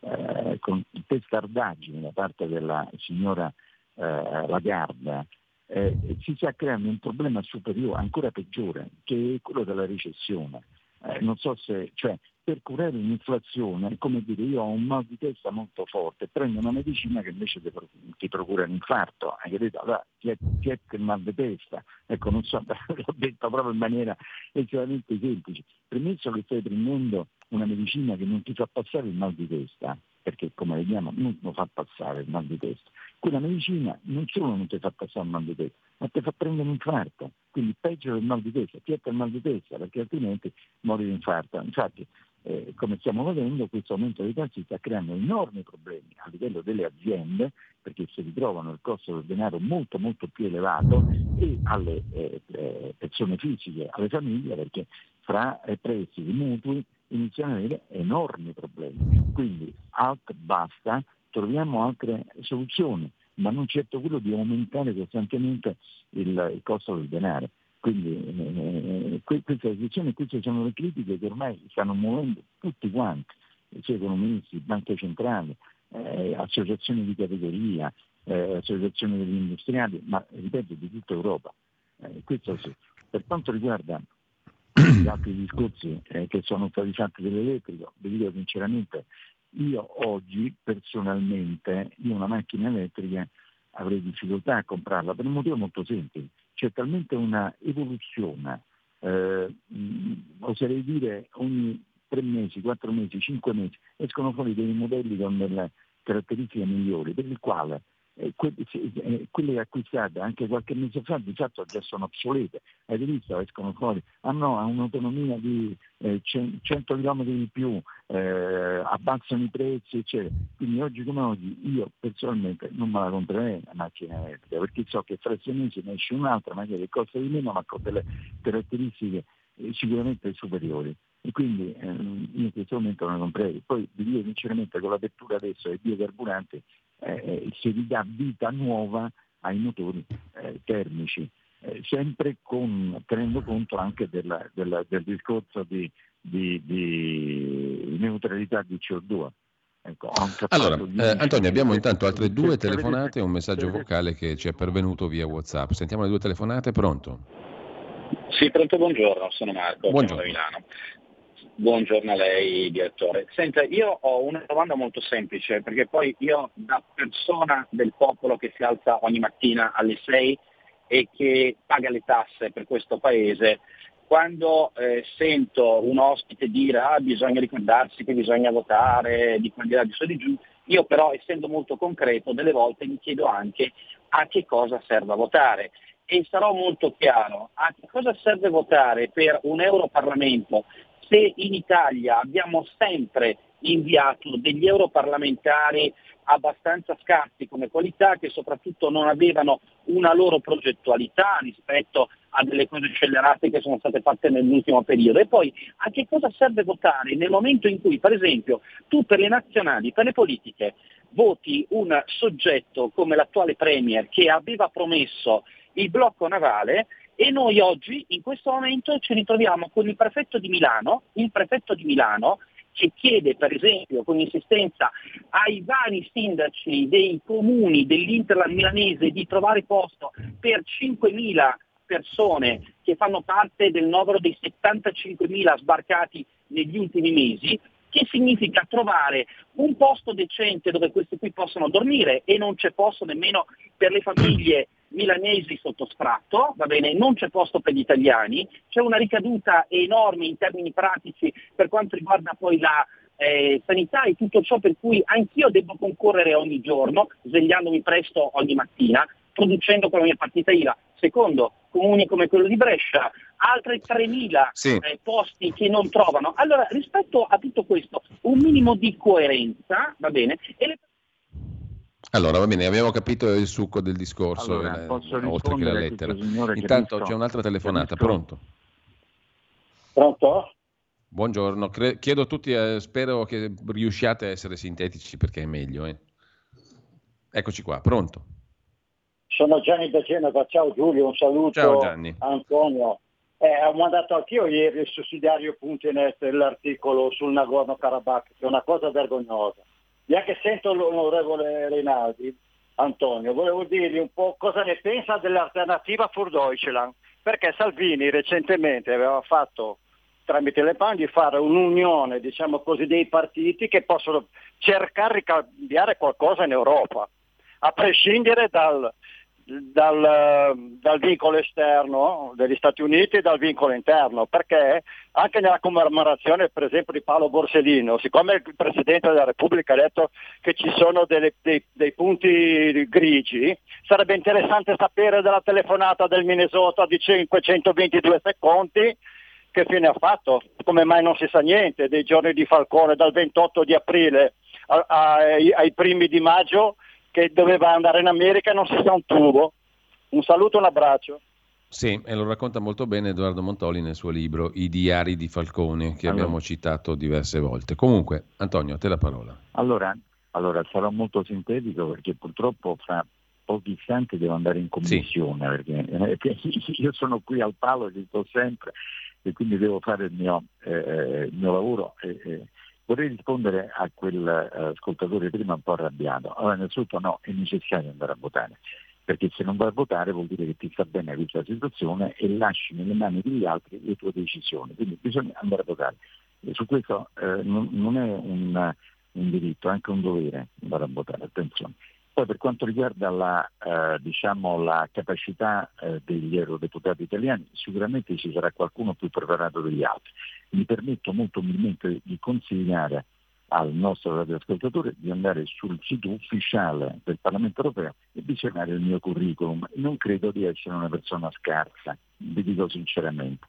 eh, eh con testardaggine da parte della signora eh, Lagarda, eh, si sta creando un problema superiore, ancora peggiore, che è quello della recessione. Eh, non so se, cioè, per curare un'inflazione è come dire io ho un mal di testa molto forte, prendo una medicina che invece ti, ti procura un infarto, hai capito? Allora ti è, ti è il mal di testa, ecco non so, *laughs* l'ho detto proprio in maniera estremamente semplice, premesso che stai prendendo una medicina che non ti fa passare il mal di testa, perché come vediamo non lo fa passare il mal di testa, quella medicina non solo non ti fa passare il mal di testa, ma ti fa prendere un infarto, quindi peggio del mal di testa, ti è il mal di testa perché altrimenti muori di infarto. Infatti eh, come stiamo vedendo, questo aumento dei tassi sta creando enormi problemi a livello delle aziende perché si ritrovano il costo del denaro molto molto più elevato e alle eh, eh persone fisiche, alle famiglie perché fra eh, prestiti mutui iniziano ad avere enormi problemi. Quindi alt basta, troviamo altre soluzioni, ma non certo quello di aumentare costantemente il, il costo del denaro. Quindi eh, questa situazione, queste sono le critiche che ormai stanno muovendo tutti quanti, sia economisti, banche centrali, eh, associazioni di categoria, eh, associazioni degli industriali, ma ripeto di tutta Europa. Eh, questo sì. Per quanto riguarda gli altri discorsi eh, che sono stati fatti dell'elettrico, vi dico sinceramente, io oggi personalmente, io una macchina elettrica avrei difficoltà a comprarla per un motivo molto semplice c'è talmente una evoluzione, eh, oserei dire ogni tre mesi, quattro mesi, cinque mesi, escono fuori dei modelli con delle caratteristiche migliori, per il quale eh, eh, quelle acquistate anche qualche mese fa di fatto già sono obsolete. Avete visto, escono fuori, hanno un'autonomia di eh, 100 km di più, eh, abbassano i prezzi, eccetera. Quindi oggi come oggi io personalmente non me la comprerei la macchina elettrica, perché so che fra sei mesi ne esce un'altra, magari costa di meno, ma con delle caratteristiche eh, sicuramente superiori e quindi eh, in questo momento non la comprerei. Poi vi dico sinceramente con l'apertura adesso dei biocarburanti eh, eh, si ridà vita nuova ai motori eh, termici, eh, sempre con, tenendo conto anche della, della, del discorso di, di, di, neutralità di CO2. Ecco, allora, eh, Antonio, abbiamo intanto altre due telefonate e un messaggio vocale che ci è pervenuto via WhatsApp. Sentiamo le due telefonate, pronto? Sì, pronto, buongiorno, sono Marco, buongiorno. da Milano. Buongiorno a lei, direttore. Senta, io ho una domanda molto semplice, perché poi io da persona del popolo che si alza ogni mattina alle 6 e che paga le tasse per questo paese, quando eh, sento un ospite dire ah, bisogna ricordarsi che bisogna votare di qua di su di giù, io però essendo molto concreto delle volte mi chiedo anche a che cosa serve votare. E sarò molto chiaro, a che cosa serve votare per un Europarlamento se in Italia abbiamo sempre inviato degli europarlamentari abbastanza scarsi come qualità, che soprattutto non avevano una loro progettualità rispetto a delle cose scellerate che sono state fatte nell'ultimo periodo. E poi a che cosa serve votare nel momento in cui, per esempio, tu per le nazionali, per le politiche, voti un soggetto come l'attuale Premier che aveva promesso il blocco navale e noi oggi, in questo momento, ci ritroviamo con il prefetto di Milano, il prefetto di Milano che chiede per esempio con insistenza ai vari sindaci dei comuni dell'Interland milanese di trovare posto per 5.000 persone che fanno parte del novero dei 75.000 sbarcati negli ultimi mesi, che significa trovare un posto decente dove questi qui possono dormire e non c'è posto nemmeno per le famiglie milanesi sotto sfratto, va bene, non c'è posto per gli italiani, c'è una ricaduta enorme in termini pratici per quanto riguarda poi la eh, sanità e tutto ciò per cui anch'io devo concorrere ogni giorno, svegliandomi presto ogni mattina, producendo con la mia partita IVA. Secondo, comuni come quello di Brescia, altri 3.000 sì. eh, posti che non trovano. Allora, rispetto a tutto questo, un minimo di coerenza, va bene, e le allora, va bene, abbiamo capito il succo del discorso, allora, eh, oltre che la lettera. Intanto c'è un'altra telefonata, pronto? Pronto? Buongiorno, Cre- chiedo a tutti, eh, spero che riusciate a essere sintetici perché è meglio. Eh. Eccoci qua, pronto? Sono Gianni da Genova, ciao Giulio, un saluto ciao, Gianni. Antonio. Eh, ho mandato anch'io ieri il sussidiario.net l'articolo sul Nagorno-Karabakh, che è una cosa vergognosa già che sento l'onorevole Rinaldi, Antonio, volevo dirgli un po' cosa ne pensa dell'alternativa für Deutschland, perché Salvini recentemente aveva fatto tramite le PAN di fare un'unione, diciamo così, dei partiti che possono cercare di cambiare qualcosa in Europa, a prescindere dal, dal, dal, vincolo esterno degli Stati Uniti e dal vincolo interno, perché anche nella commemorazione per esempio di Paolo Borsellino, siccome il Presidente della Repubblica ha detto che ci sono delle, dei, dei, punti grigi, sarebbe interessante sapere della telefonata del Minnesota di 522 secondi che fine ha fatto, come mai non si sa niente dei giorni di Falcone dal 28 di aprile ai, ai primi di maggio che doveva andare in America e non si sa un tubo. Un saluto e un abbraccio. Sì, e lo racconta molto bene Edoardo Montoli nel suo libro I diari di Falcone, che allora. abbiamo citato diverse volte. Comunque, Antonio, a te la parola. Allora, allora sarò molto sintetico perché purtroppo fra pochi istanti devo andare in commissione, sì. *laughs* perché, io sono qui al palo, ci sto sempre e quindi devo fare il mio, eh, il mio lavoro. E, e, Vorrei rispondere a quell'ascoltatore eh, prima un po' arrabbiato. Allora, innanzitutto no, è necessario andare a votare, perché se non vai a votare vuol dire che ti sta bene questa situazione e lasci nelle mani degli altri le tue decisioni. Quindi bisogna andare a votare. E su questo eh, non, non, è un, un diritto, è anche un dovere andare a votare, attenzione. Poi per quanto riguarda la, eh, diciamo, la capacità eh, degli eurodeputati italiani, sicuramente ci sarà qualcuno più preparato degli altri. Mi permetto molto umilmente di consigliare al nostro radioascoltatore di andare sul sito ufficiale del Parlamento europeo e visionare il mio curriculum. Non credo di essere una persona scarsa, vi dico sinceramente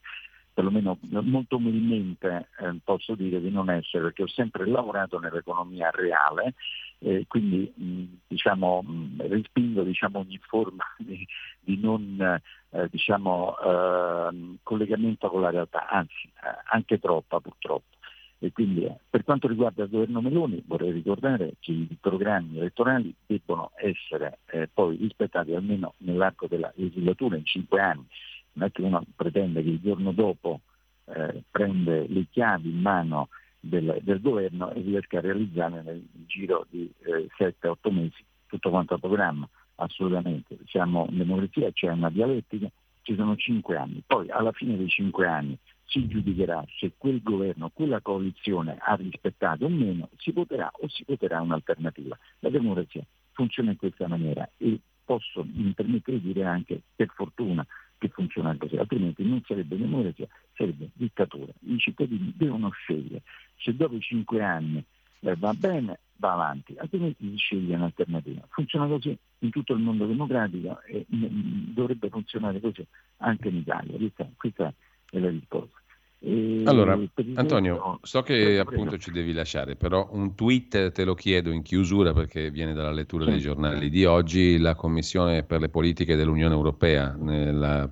perlomeno molto umilmente eh, posso dire di non essere, perché ho sempre lavorato nell'economia reale, eh, quindi mh, diciamo, mh, respingo diciamo, ogni forma *laughs* di, di non eh, diciamo, ehm, collegamento con la realtà, anzi eh, anche troppa purtroppo. E quindi eh, per quanto riguarda il governo Meloni vorrei ricordare che i programmi elettorali debbono essere eh, poi rispettati almeno nell'arco della legislatura in cinque anni non è che uno pretende che il giorno dopo eh, prende le chiavi in mano del, del, governo e riesca a realizzare nel giro di eh, 7-8 mesi tutto quanto il programma. Assolutamente, siamo in democrazia, c'è una dialettica, ci sono 5 anni. Poi alla fine dei 5 anni si giudicherà se quel governo, quella coalizione ha rispettato o meno, si voterà o si voterà un'alternativa. La democrazia funziona in questa maniera e posso mi permettere di dire anche per fortuna che funziona così, altrimenti non sarebbe democrazia, sarebbe dittatura. I cittadini devono scegliere. Se dopo cinque anni eh, va bene, va avanti, altrimenti si sceglie un'alternativa. Funziona così in tutto il mondo democratico e mh, mm, dovrebbe funzionare così anche in Italia. Questa, questa è la risposta. Allora, Antonio, so che appunto ci devi lasciare, però un tweet te lo chiedo in chiusura perché viene dalla lettura dei giornali di oggi. La Commissione per le politiche dell'Unione Europea nella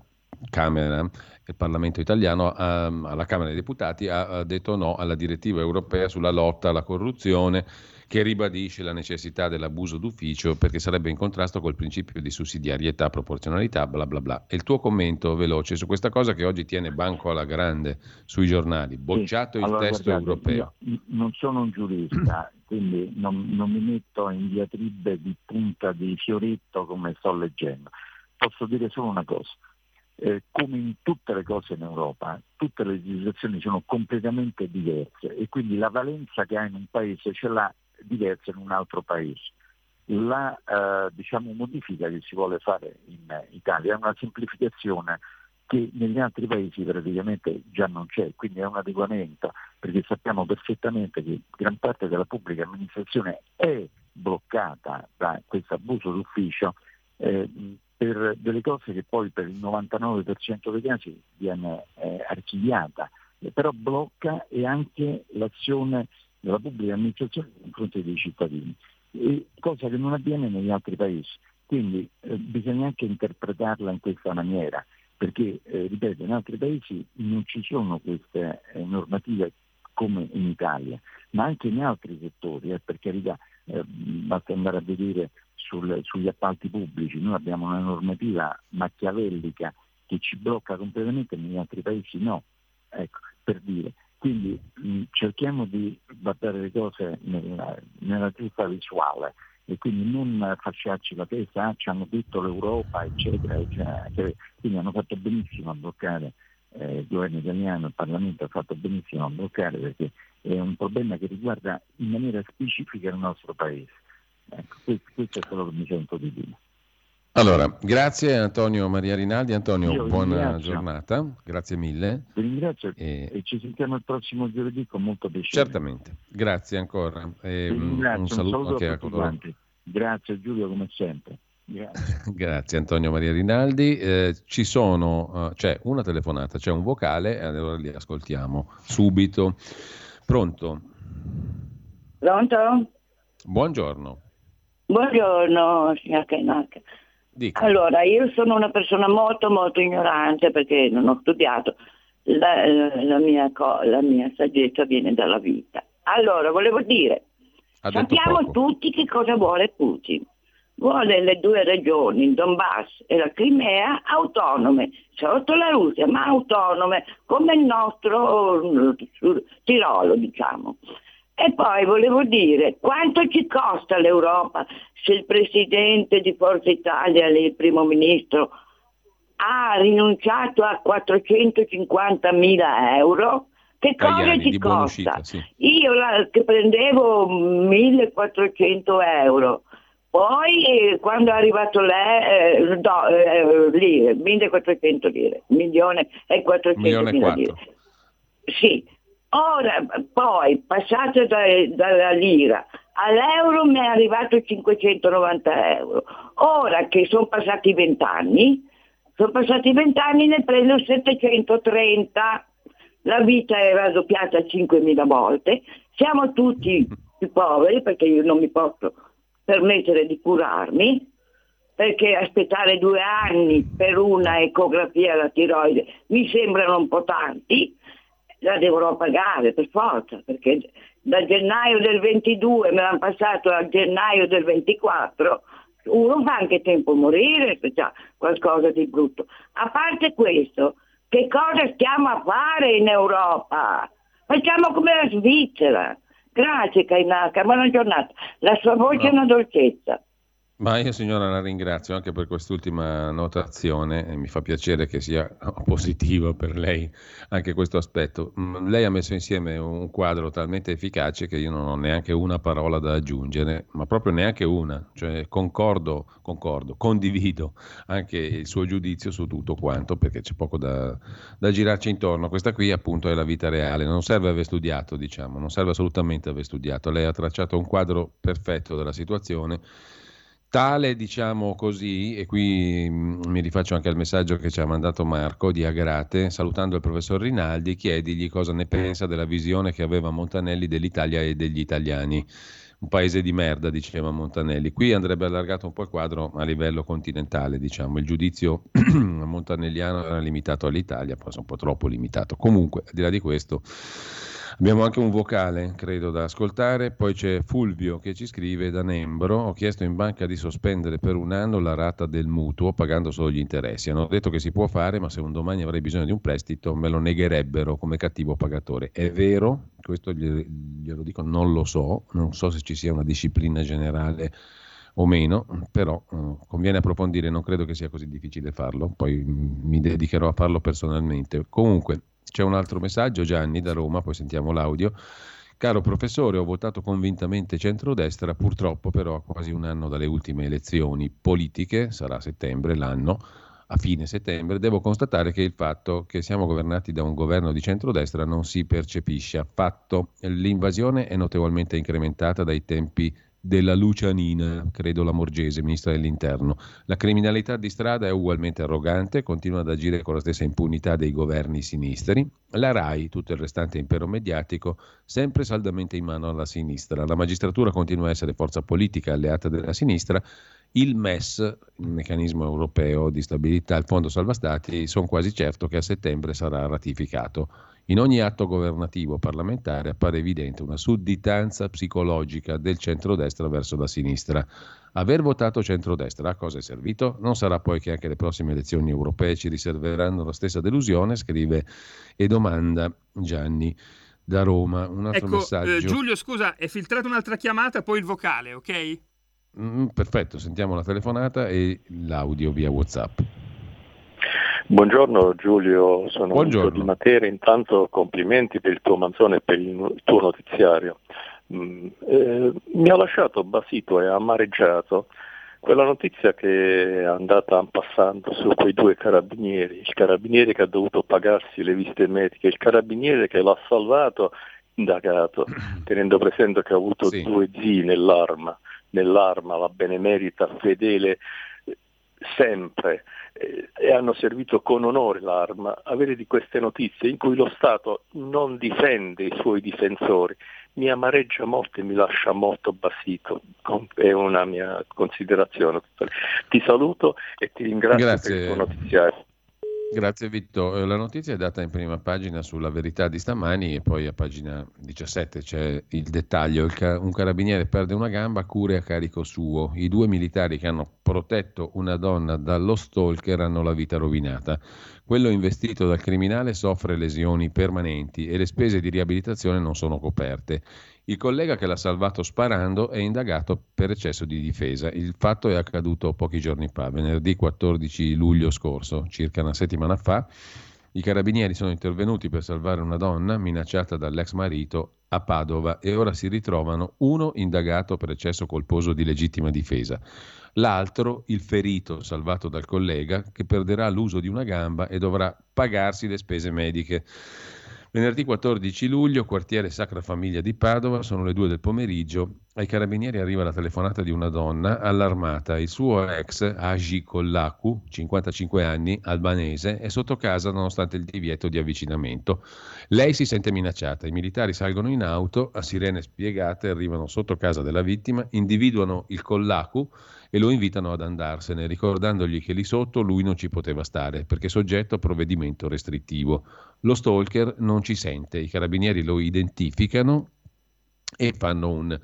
Camera, il Parlamento italiano, alla Camera dei Deputati ha detto no alla direttiva europea sulla lotta alla corruzione che ribadisce la necessità dell'abuso d'ufficio perché sarebbe in contrasto col principio di sussidiarietà, proporzionalità, bla bla bla. E il tuo commento veloce su questa cosa che oggi tiene banco alla grande sui giornali, bocciato sì, il allora, testo guardate, europeo. non sono un giurista, *clears throat* quindi non, non mi metto in diatribe di punta di fioretto come sto leggendo. Posso dire solo una cosa. Eh, come in tutte le cose in Europa, tutte le legislazioni sono completamente diverse e quindi la valenza che ha in un paese ce l'ha diversa in un altro paese. La eh, diciamo, modifica che si vuole fare in Italia è una semplificazione che negli altri paesi praticamente già non c'è, quindi è un adeguamento, perché sappiamo perfettamente che gran parte della pubblica amministrazione è bloccata da questo abuso d'ufficio eh, per delle cose che poi per il 99% dei casi viene eh, archiviata, però blocca e anche l'azione della pubblica amministrazione nei confronti dei cittadini, cosa che non avviene negli altri paesi. Quindi eh, bisogna anche interpretarla in questa maniera, perché, eh, ripeto, in altri paesi non ci sono queste eh, normative come in Italia, ma anche in altri settori, eh, per carità, eh, basta andare a vedere sul, sugli appalti pubblici, noi abbiamo una normativa macchiavellica che ci blocca completamente, negli altri paesi no, ecco, per dire. Quindi mh, cerchiamo di guardare le cose nella, nella giusta visuale e quindi non fasciarci la testa, ah, ci hanno detto l'Europa, eccetera, eccetera. Quindi hanno fatto benissimo a bloccare eh, il governo italiano, il Parlamento ha fatto benissimo a bloccare perché è un problema che riguarda in maniera specifica il nostro Paese. Ecco, questo, questo, è quello che mi sento di dire. Allora, grazie Antonio Maria Rinaldi. Antonio, Io buona ringrazio. giornata, grazie mille. Vi ringrazio e... e... ci sentiamo il prossimo giovedì con molto piacere. Certamente, grazie ancora. E un, un, saluto, un saluto anche a coloro. Grazie Giulio come sempre. Grazie. *laughs* Grazie Antonio Maria Rinaldi. Eh, ci sono, uh, c'è una telefonata, c'è un vocale e allora li ascoltiamo subito. Pronto? Pronto? Buongiorno. Buongiorno, signor Kainaka. Allora, io sono una persona molto molto ignorante perché non ho studiato. La, la, mia, la mia saggezza viene dalla vita. Allora, volevo dire, sappiamo tutti che cosa vuole Putin vuole le due regioni, il Donbass e la Crimea, autonome, sotto la Russia, ma autonome, come il nostro mm, Tirolo, diciamo. E poi volevo dire, quanto ci costa l'Europa se il presidente di Forza Italia, il primo ministro, ha rinunciato a 450 mila euro? Che cosa Cagliani, ci costa? Uscita, sì. Io la, che prendevo 1400 euro, poi quando è arrivato lei, eh, no, eh, lire, 1400 lire, milione e 400 mila lire. Sì, ora poi passato da, dalla lira all'euro mi è arrivato 590 euro. Ora che sono passati 20 anni, sono passati 20 anni ne prendo 730. La vita è raddoppiata 5.000 volte, siamo tutti *laughs* più poveri perché io non mi posso permettere di curarmi, perché aspettare due anni per una ecografia alla tiroide mi sembrano un po' tanti, la dovrò pagare per forza, perché da gennaio del 22 me l'hanno passato a gennaio del 24, uno fa anche tempo a morire se c'è qualcosa di brutto. A parte questo, che cosa stiamo a fare in Europa? Facciamo come la Svizzera. Grazie Kainaka, buona giornata. La sua voce no. è una dolcezza. Ma io signora la ringrazio anche per quest'ultima notazione e mi fa piacere che sia positivo per lei anche questo aspetto. Mm, lei ha messo insieme un quadro talmente efficace che io non ho neanche una parola da aggiungere, ma proprio neanche una. Cioè concordo, concordo, condivido anche il suo giudizio su tutto quanto perché c'è poco da, da girarci intorno. Questa qui appunto è la vita reale, non serve aver studiato, diciamo, non serve assolutamente aver studiato. Lei ha tracciato un quadro perfetto della situazione Tale, diciamo così, e qui mm, mi rifaccio anche al messaggio che ci ha mandato Marco di Agrate, salutando il professor Rinaldi, chiedigli cosa ne pensa della visione che aveva Montanelli dell'Italia e degli italiani. Un paese di merda, diceva Montanelli. Qui andrebbe allargato un po' il quadro a livello continentale, diciamo. Il giudizio *clears throat* montanelliano era limitato all'Italia, forse un po' troppo limitato. Comunque, al di là di questo Abbiamo anche un vocale, credo, da ascoltare. Poi c'è Fulvio che ci scrive da Nembro. Ho chiesto in banca di sospendere per un anno la rata del mutuo pagando solo gli interessi. Hanno detto che si può fare, ma se un domani avrei bisogno di un prestito me lo negherebbero come cattivo pagatore. È vero? Questo glielo dico, non lo so. Non so se ci sia una disciplina generale o meno, però eh, conviene approfondire, non credo che sia così difficile farlo, poi mi dedicherò a farlo personalmente. Comunque, c'è un altro messaggio, Gianni da Roma, poi sentiamo l'audio. Caro professore, ho votato convintamente centrodestra, purtroppo però a quasi un anno dalle ultime elezioni politiche, sarà settembre l'anno, a fine settembre, devo constatare che il fatto che siamo governati da un governo di centrodestra non si percepisce affatto. L'invasione è notevolmente incrementata dai tempi della Lucianina, credo la Morgese, ministra dell'Interno. La criminalità di strada è ugualmente arrogante, continua ad agire con la stessa impunità dei governi sinistri. La RAI, tutto il restante impero mediatico, sempre saldamente in mano alla sinistra. La magistratura continua a essere forza politica alleata della sinistra. Il MES, il meccanismo europeo di stabilità, il Fondo Salva Stati, sono quasi certo che a settembre sarà ratificato. In ogni atto governativo parlamentare appare evidente una sudditanza psicologica del centrodestra verso la sinistra. Aver votato centrodestra a cosa è servito? Non sarà poi che anche le prossime elezioni europee ci riserveranno la stessa delusione, scrive e domanda Gianni da Roma. Un altro ecco, messaggio. Eh, Giulio, scusa, è filtrata un'altra chiamata, poi il vocale, ok? Mm, perfetto, sentiamo la telefonata e l'audio via WhatsApp. Buongiorno Giulio, sono Buongiorno. di Matera, intanto complimenti per il tuo manzone e per il tuo notiziario. Mm, eh, mi ha lasciato basito e amareggiato quella notizia che è andata passando su quei due carabinieri, il carabiniere che ha dovuto pagarsi le visite mediche, il carabiniere che l'ha salvato, indagato, *coughs* tenendo presente che ha avuto sì. due zii nell'arma, nell'arma, la benemerita fedele sempre eh, e hanno servito con onore l'arma, avere di queste notizie in cui lo Stato non difende i suoi difensori mi amareggia molto e mi lascia molto basito, è una mia considerazione. Ti saluto e ti ringrazio Grazie. per il tuo notiziario. Grazie Vitto. Eh, la notizia è data in prima pagina sulla verità di stamani e poi a pagina 17 c'è il dettaglio. un carabiniere perde una gamba, cure a carico suo. I due militari che hanno protetto una donna dallo stalker hanno la vita rovinata. Quello investito dal criminale soffre lesioni permanenti e le spese di riabilitazione non sono coperte. Il collega che l'ha salvato sparando è indagato per eccesso di difesa. Il fatto è accaduto pochi giorni fa, venerdì 14 luglio scorso, circa una settimana fa. I carabinieri sono intervenuti per salvare una donna minacciata dall'ex marito a Padova e ora si ritrovano uno indagato per eccesso colposo di legittima difesa, l'altro il ferito salvato dal collega che perderà l'uso di una gamba e dovrà pagarsi le spese mediche. Venerdì 14 luglio, quartiere Sacra Famiglia di Padova, sono le due del pomeriggio. Ai carabinieri arriva la telefonata di una donna allarmata. Il suo ex, Agi Kollaku, 55 anni, albanese, è sotto casa nonostante il divieto di avvicinamento. Lei si sente minacciata. I militari salgono in auto, a sirene spiegate, arrivano sotto casa della vittima, individuano il Kollaku e lo invitano ad andarsene, ricordandogli che lì sotto lui non ci poteva stare perché soggetto a provvedimento restrittivo. Lo stalker non ci sente, i carabinieri lo identificano e fanno un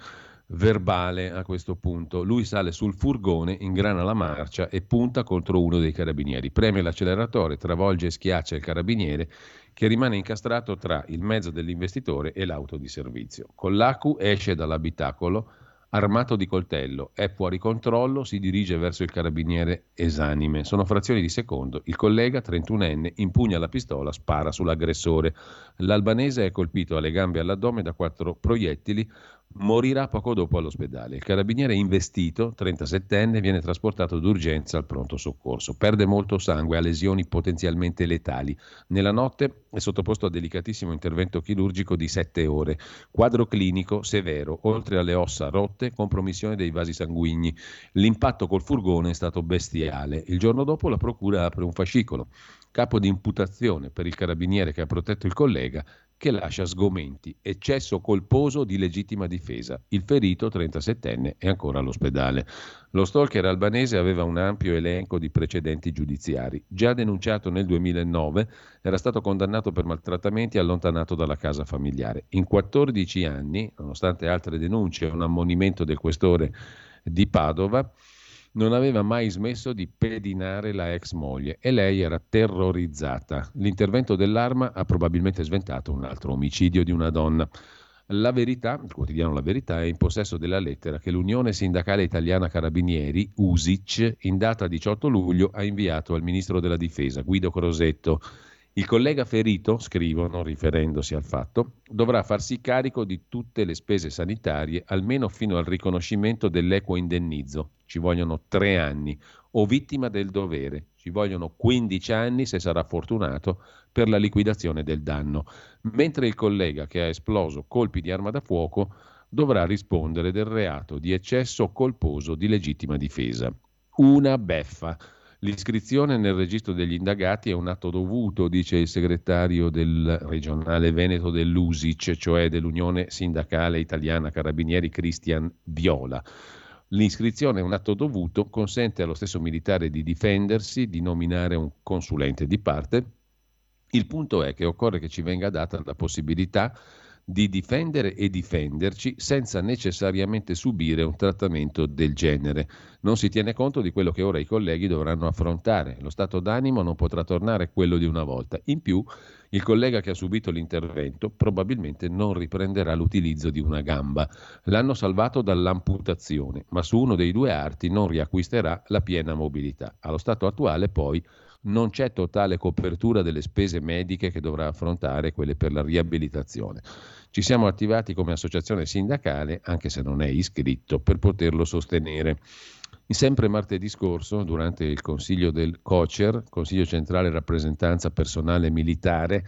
verbale a questo punto. Lui sale sul furgone, ingrana la marcia e punta contro uno dei carabinieri. Preme l'acceleratore, travolge e schiaccia il carabiniere che rimane incastrato tra il mezzo dell'investitore e l'auto di servizio. Con l'ACU esce dall'abitacolo armato di coltello, è fuori controllo, si dirige verso il carabiniere esanime. Sono frazioni di secondo. Il collega, 31enne, impugna la pistola, spara sull'aggressore. L'albanese è colpito alle gambe e all'addome da quattro proiettili, morirà poco dopo all'ospedale. Il carabiniere investito, 37enne, viene trasportato d'urgenza al pronto soccorso. Perde molto sangue, ha lesioni potenzialmente letali. Nella notte è sottoposto a delicatissimo intervento chirurgico di 7 ore. Quadro clinico severo, oltre alle ossa rotte, compromissione dei vasi sanguigni. L'impatto col furgone è stato bestiale. Il giorno dopo la procura apre un fascicolo capo di imputazione per il carabiniere che ha protetto il collega, che lascia sgomenti, eccesso colposo di legittima difesa. Il ferito, 37enne, è ancora all'ospedale. Lo stalker albanese aveva un ampio elenco di precedenti giudiziari. Già denunciato nel 2009, era stato condannato per maltrattamenti e allontanato dalla casa familiare. In 14 anni, nonostante altre denunce e un ammonimento del questore di Padova, non aveva mai smesso di pedinare la ex moglie e lei era terrorizzata. L'intervento dell'arma ha probabilmente sventato un altro omicidio di una donna. La verità, il quotidiano La Verità, è in possesso della lettera che l'Unione Sindacale Italiana Carabinieri, USIC, in data 18 luglio ha inviato al Ministro della Difesa, Guido Crosetto il collega ferito, scrivono riferendosi al fatto, dovrà farsi carico di tutte le spese sanitarie almeno fino al riconoscimento dell'equo indennizzo. Ci vogliono tre anni. O vittima del dovere. Ci vogliono 15 anni, se sarà fortunato, per la liquidazione del danno. Mentre il collega che ha esploso colpi di arma da fuoco dovrà rispondere del reato di eccesso colposo di legittima difesa. Una beffa. L'iscrizione nel registro degli indagati è un atto dovuto, dice il segretario del regionale Veneto dell'USIC, cioè dell'Unione Sindacale Italiana Carabinieri Cristian Viola. L'iscrizione è un atto dovuto, consente allo stesso militare di difendersi, di nominare un consulente di parte. Il punto è che occorre che ci venga data la possibilità di difendere e difenderci senza necessariamente subire un trattamento del genere. Non si tiene conto di quello che ora i colleghi dovranno affrontare. Lo stato d'animo non potrà tornare quello di una volta. In più, il collega che ha subito l'intervento probabilmente non riprenderà l'utilizzo di una gamba. L'hanno salvato dall'amputazione, ma su uno dei due arti non riacquisterà la piena mobilità. Allo stato attuale, poi, non c'è totale copertura delle spese mediche che dovrà affrontare, quelle per la riabilitazione. Ci siamo attivati come associazione sindacale, anche se non è iscritto, per poterlo sostenere. Sempre martedì scorso, durante il consiglio del COCER, Consiglio Centrale Rappresentanza Personale Militare,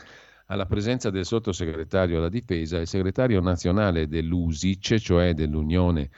alla presenza del sottosegretario alla difesa, il segretario nazionale dell'USIC, cioè dell'Unione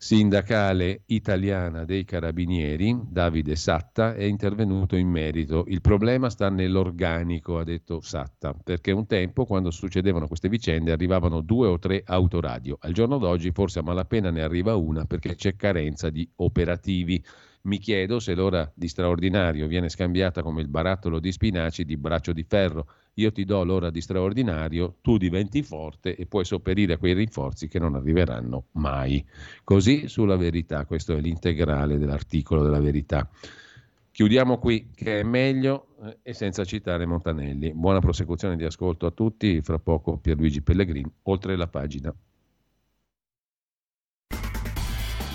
sindacale italiana dei carabinieri, Davide Satta, è intervenuto in merito. Il problema sta nell'organico, ha detto Satta, perché un tempo, quando succedevano queste vicende, arrivavano due o tre autoradio. Al giorno d'oggi forse a malapena ne arriva una perché c'è carenza di operativi. Mi chiedo se l'ora di straordinario viene scambiata come il barattolo di spinaci di braccio di ferro io ti do l'ora di straordinario, tu diventi forte e puoi sopperire a quei rinforzi che non arriveranno mai. Così sulla verità, questo è l'integrale dell'articolo della verità. Chiudiamo qui, che è meglio eh, e senza citare Montanelli. Buona prosecuzione di ascolto a tutti, fra poco Pierluigi Pellegrini, oltre la pagina.